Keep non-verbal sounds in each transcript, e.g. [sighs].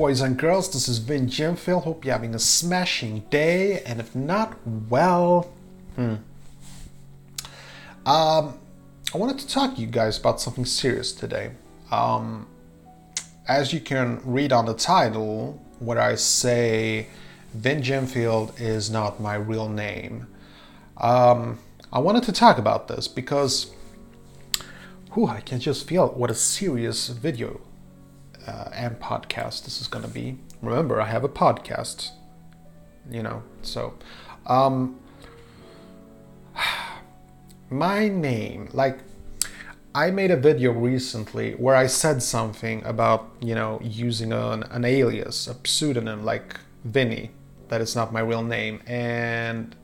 boys and girls? This is Vin Gemfield. Hope you're having a smashing day, and if not, well, hmm. Um, I wanted to talk to you guys about something serious today. Um, as you can read on the title, what I say, Vin Gemfield is not my real name. Um, I wanted to talk about this because whew, I can just feel what a serious video uh, and podcast this is going to be. Remember, I have a podcast, you know, so. Um, [sighs] my name, like, I made a video recently where I said something about, you know, using an, an alias, a pseudonym like Vinny, that is not my real name. And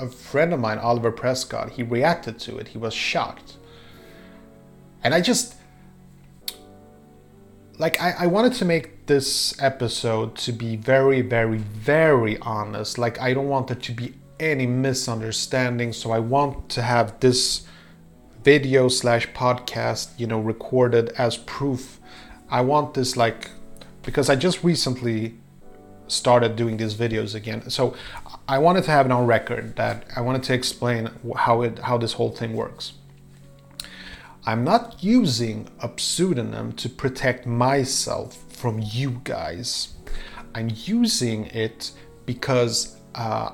a friend of mine, Oliver Prescott, he reacted to it. He was shocked. And I just, like I, I wanted to make this episode to be very very very honest. Like i don't want there to be any misunderstanding so i want to have this video slash podcast you know recorded as proof. I want this like because i just recently started doing these videos again. So i wanted to have it on record that i wanted to explain how it how this whole thing works I'm not using a pseudonym to protect myself from you guys. I'm using it because uh,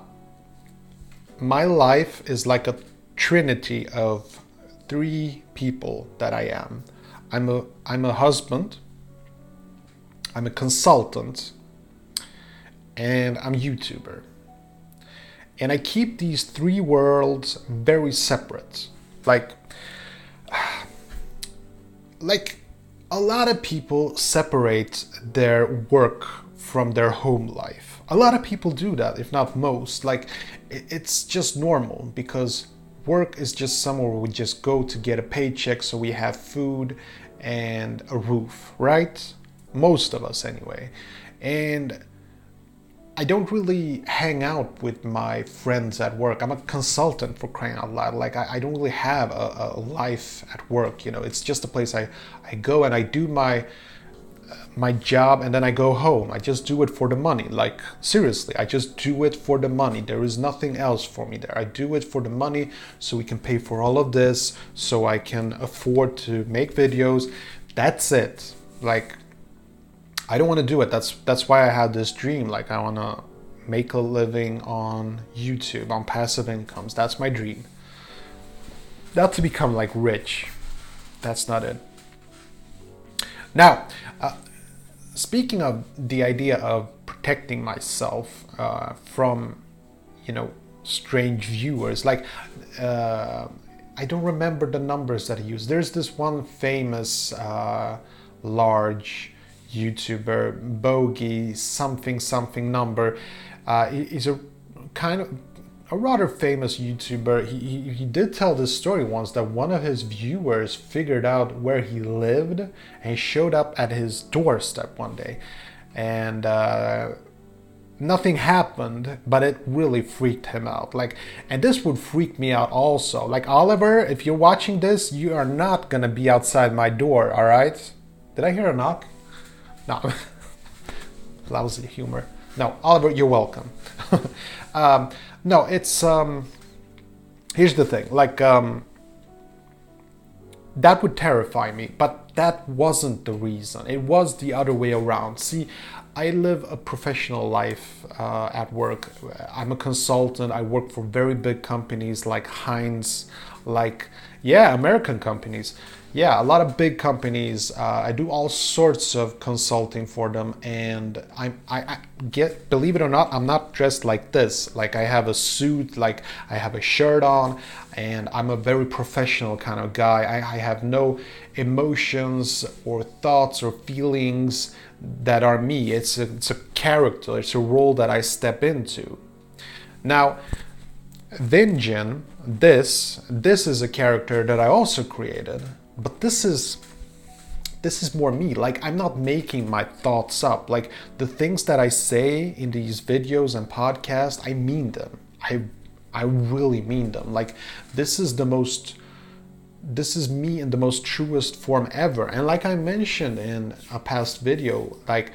my life is like a trinity of three people that I am. I'm a I'm a husband. I'm a consultant, and I'm a YouTuber. And I keep these three worlds very separate. Like like a lot of people separate their work from their home life. A lot of people do that, if not most. Like it's just normal because work is just somewhere we just go to get a paycheck so we have food and a roof, right? Most of us anyway. And I don't really hang out with my friends at work. I'm a consultant for crying out loud. Like I, I don't really have a, a, life at work. You know, it's just a place I, I go and I do my my job and then I go home. I just do it for the money. Like seriously, I just do it for the money. There is nothing else for me there. I do it for the money so we can pay for all of this, so I can afford to make videos. That's it. Like I don't want to do it. That's that's why I had this dream. Like I want to make a living on YouTube on passive incomes. That's my dream. Not to become like rich. That's not it. Now, uh, speaking of the idea of protecting myself uh, from, you know, strange viewers, like uh, I don't remember the numbers that he used. There's this one famous uh, large YouTuber, Boogie something something number. Uh, he's a kind of a rather famous YouTuber. He, he, he, did tell this story once that one of his viewers figured out where he lived and he showed up at his doorstep one day. And uh, nothing happened, but it really freaked him out. Like, and this would freak me out also. Like, Oliver, if you're watching this, you are not gonna be outside my door, alright? Did I hear a knock? No, [laughs] lousy humor. No, Oliver, you're welcome. [laughs] um, no, it's um, here's the thing. Like um, that would terrify me, but that wasn't the reason. It was the other way around. See, I live a professional life uh, at work. I'm a consultant. I work for very big companies like Heinz, like yeah, American companies yeah, a lot of big companies. Uh, I do all sorts of consulting for them, and I, I, I, get believe it or not, I'm not dressed like this. Like I have a suit, like I have a shirt on, and I'm a very professional kind of guy. I, I have no emotions or thoughts or feelings that are me. It's a, it's a character. It's a role that I step into. Now, Vinjin, this this is a character that I also created but this is this is more me like i'm not making my thoughts up like the things that i say in these videos and podcasts i mean them i i really mean them like this is the most this is me in the most truest form ever. And like I mentioned in a past video, like,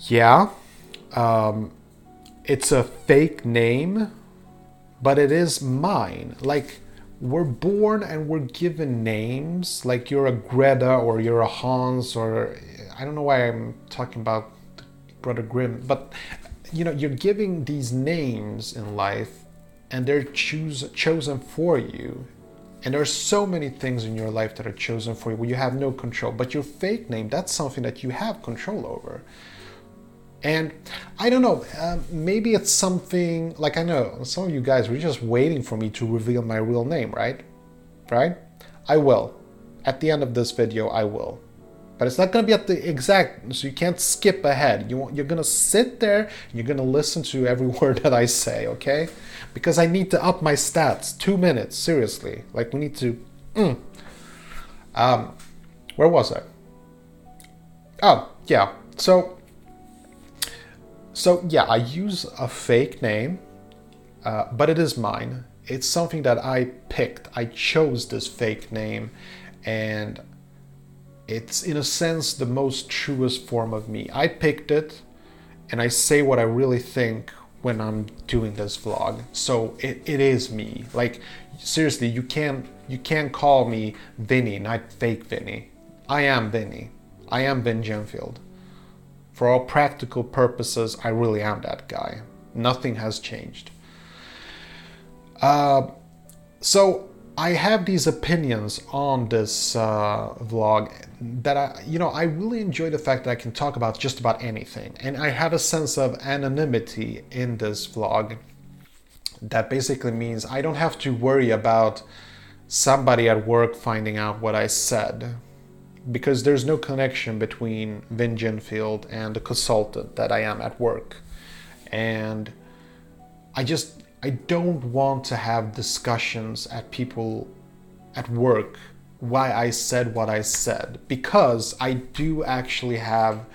yeah, um, it's a fake name, but it is mine. Like, we're born and we're given names. Like, you're a Greta or you're a Hans, or I don't know why I'm talking about Brother Grimm, but you know, you're giving these names in life and they're choose, chosen for you and there are so many things in your life that are chosen for you where you have no control. But your fake name, that's something that you have control over. And I don't know, uh, maybe it's something like I know some of you guys were just waiting for me to reveal my real name, right? Right? I will. At the end of this video, I will. But it's not going to be at the exact, so you can't skip ahead. you, you're going to sit there and you're going to listen to every [laughs] word that I say, okay? because I need to up my stats. Two minutes, seriously. Like we need to. Mm. Um, where was I? Oh yeah. So. So yeah, I use a fake name, uh, but it is mine. It's something that I picked. I chose this fake name, and it's in a sense the most truest form of me. I picked it, and I say what I really think when I'm doing this vlog. So it, it is me. Like seriously, you can't you can't call me Vinny, not fake Vinny. I am Vinny. I am Vin Genfield. For all practical purposes, I really am that guy. Nothing has changed. Uh, so I have these opinions on this uh, vlog that I, you know, I really enjoy the fact that I can talk about just about anything. And I have a sense of anonymity in this vlog that basically means I don't have to worry about somebody at work finding out what I said because there's no connection between Vin and the consultant that I am at work. And I just I don't want to have discussions at people at work why I said what I said because I do actually have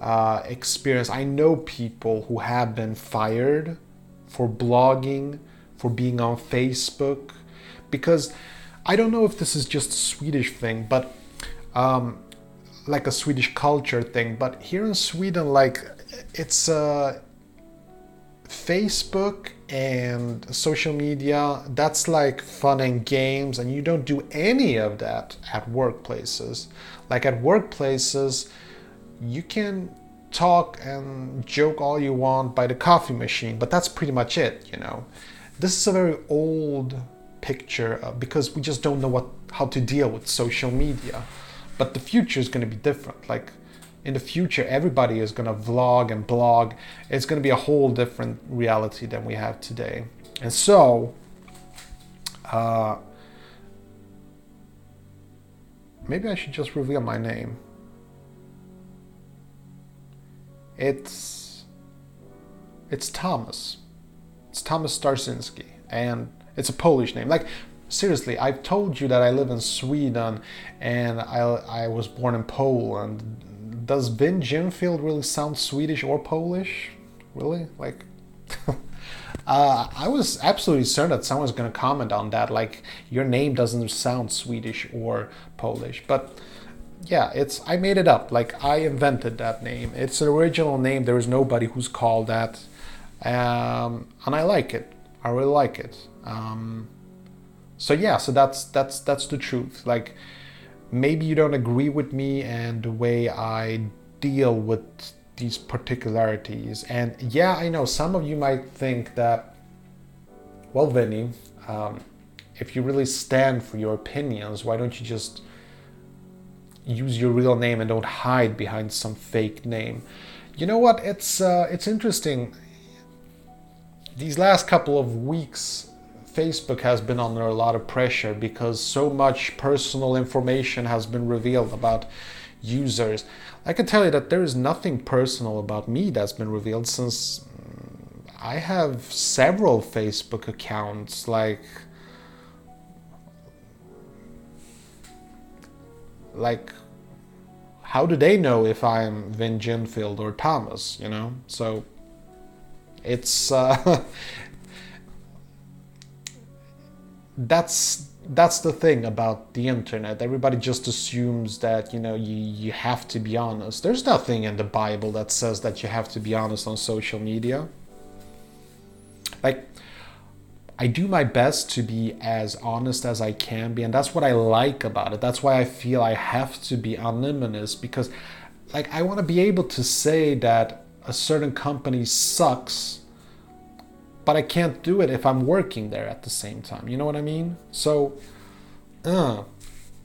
uh, experience. I know people who have been fired for blogging, for being on Facebook, because I don't know if this is just a Swedish thing, but um, like a Swedish culture thing. But here in Sweden, like it's uh, Facebook and social media that's like fun and games and you don't do any of that at workplaces. Like at workplaces you can talk and joke all you want by the coffee machine but that's pretty much it you know? This is a very old picture uh, because we just don't know what how to deal with social media. But the future is going to be different. Like in the future everybody is going to vlog and blog. It's going to be a whole different reality than we have today. And so uh, maybe i should just reveal my name. It's it's thomas. It's thomas starczynski and it's a polish name. Like seriously i've told you that i live in sweden and i, I was born in poland does Vin Genfield really sound Swedish or Polish? Really? Like, [laughs] uh, I was absolutely certain that someone's to comment on that. Like, your name doesn't sound Swedish or Polish. But yeah, it's I made it up. Like, I invented that name. It's an original name. There is nobody who's called that, um, and I like it. I really like it. Um, so yeah, so that's that's that's the truth. Like maybe you don't agree with me and the way I deal with these particularities. And yeah, I know some of you might think that, well, Vinny, um, if you really stand for your opinions, why don't you just use your real name and don't hide behind some fake name? You know what? It's uh, it's interesting. These last couple of weeks, Facebook has been under a lot of pressure because so much personal information has been revealed about users. I can tell you that there is nothing personal about me that's been revealed since mm, I have several Facebook accounts like like how do they know if I'm Vin Genfield or Thomas, you know? So it's uh, [laughs] that's that's the thing about the internet. Everybody just assumes that you know you you have to be honest. There's nothing in the Bible that says that you have to be honest on social media. Like I do my best to be as honest as I can be, and that's what I like about it. That's why I feel I have to be anonymous because like I want to be able to say that a certain company sucks but I can't do it if I'm working there at the same time. You know what I mean? So, uh,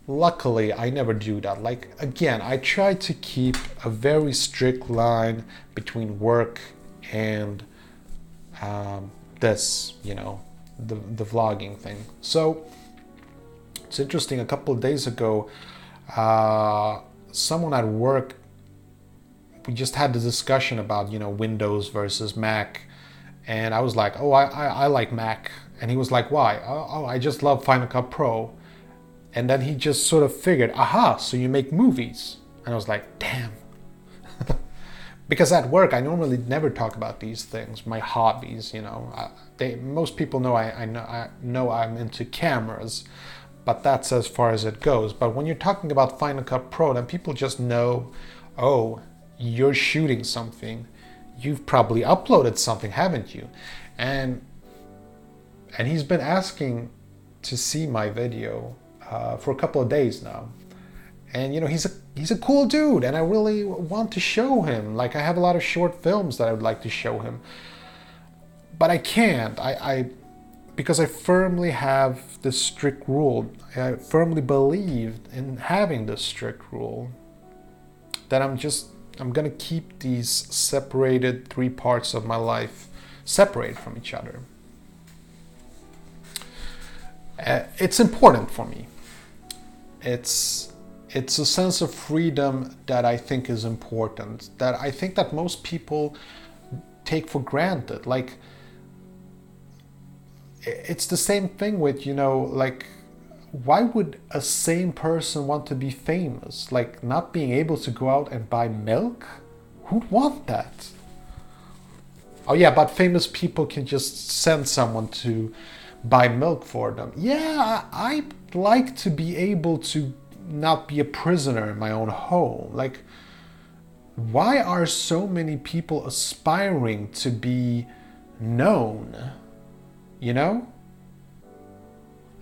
luckily, I never do that. Like, again, I try to keep a very strict line between work and um, this, you know, the, the vlogging thing. So, it's interesting. A couple of days ago, uh, someone at work, we just had the discussion about, you know, Windows versus Mac and I was like, oh, I, I, I like Mac. And he was like, why? Oh, oh, I just love Final Cut Pro. And then he just sort of figured, aha, so you make movies. And I was like, damn. [laughs] because at work, I normally never talk about these things, my hobbies, you know. I, they, most people know I, I, know I know I'm into cameras, but that's as far as it goes. But when you're talking about Final Cut Pro, then people just know, oh, you're shooting something you've probably uploaded something, haven't you? And and he's been asking to see my video uh, for a couple of days now. And you know he's a he's a cool dude, and I really want to show him. Like I have a lot of short films that I would like to show him, but I can't. I, I because I firmly have this strict rule. I firmly believe in having this strict rule that I'm just I'm gonna keep these separated three parts of my life separate from each other. Uh, it's important for me. It's it's a sense of freedom that I think is important. That I think that most people take for granted. Like it's the same thing with you know like why would a sane person want to be famous? Like not being able to go out and buy milk? Who'd want that? Oh, yeah, but famous people can just send someone to buy milk for them. Yeah, I'd like to be able to not be a prisoner in my own home. Like, why are so many people aspiring to be known? You know?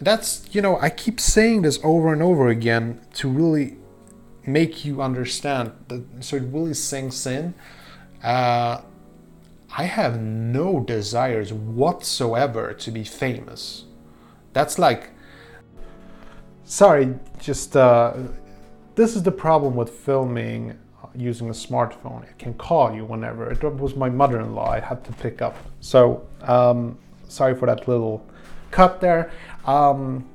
That's you know i keep saying this over and over again to really make you understand that so it really sinks in. Uh, i have no desires whatsoever to be famous. That's like sorry just uh, this is the problem with filming using a smartphone. It can call you whenever. It was my mother-in-law i had to pick up. So um, sorry for that little cut there um,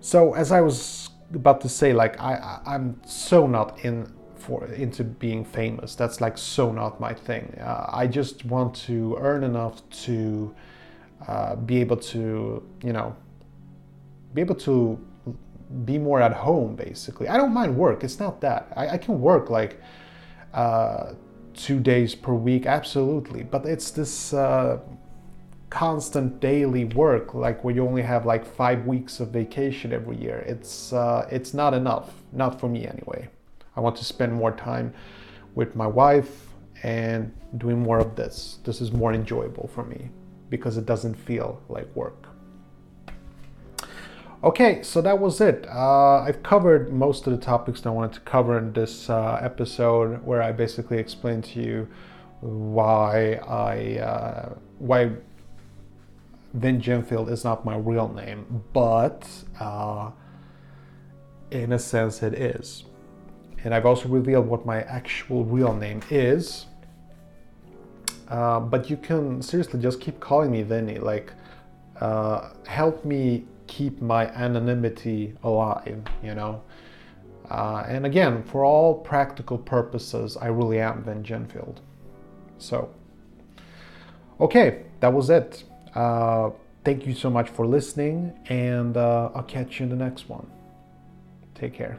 so as I was about to say, like I, I'm so not in for into being famous. That's like so not my thing. Uh, I just want to earn enough to uh, be able to, you know, be able to be more at home. Basically, I don't mind work. It's not that I, I can work like. Uh, two days per week absolutely but it's this uh, constant daily work like where you only have like five weeks of vacation every year it's uh, it's not enough. Not for me anyway. I want to spend more time with my wife and doing more of this. This is more enjoyable for me because it doesn't feel like work. Okay so that was it. Uh, i've covered most of the topics that i wanted to cover in this uh, episode where i basically explained to you why i uh, why Vin Gemfield is not my real name, but uh, in a sense it is. And I've also revealed what my actual real name is. Uh, but you can seriously just keep calling me Vinny. Like, uh, help me keep my anonymity alive, you know? Uh, and again, for all practical purposes, I really am Vin Genfield. So, okay, that was it. Uh, thank you so much for listening, and uh, I'll catch you in the next one. Take care.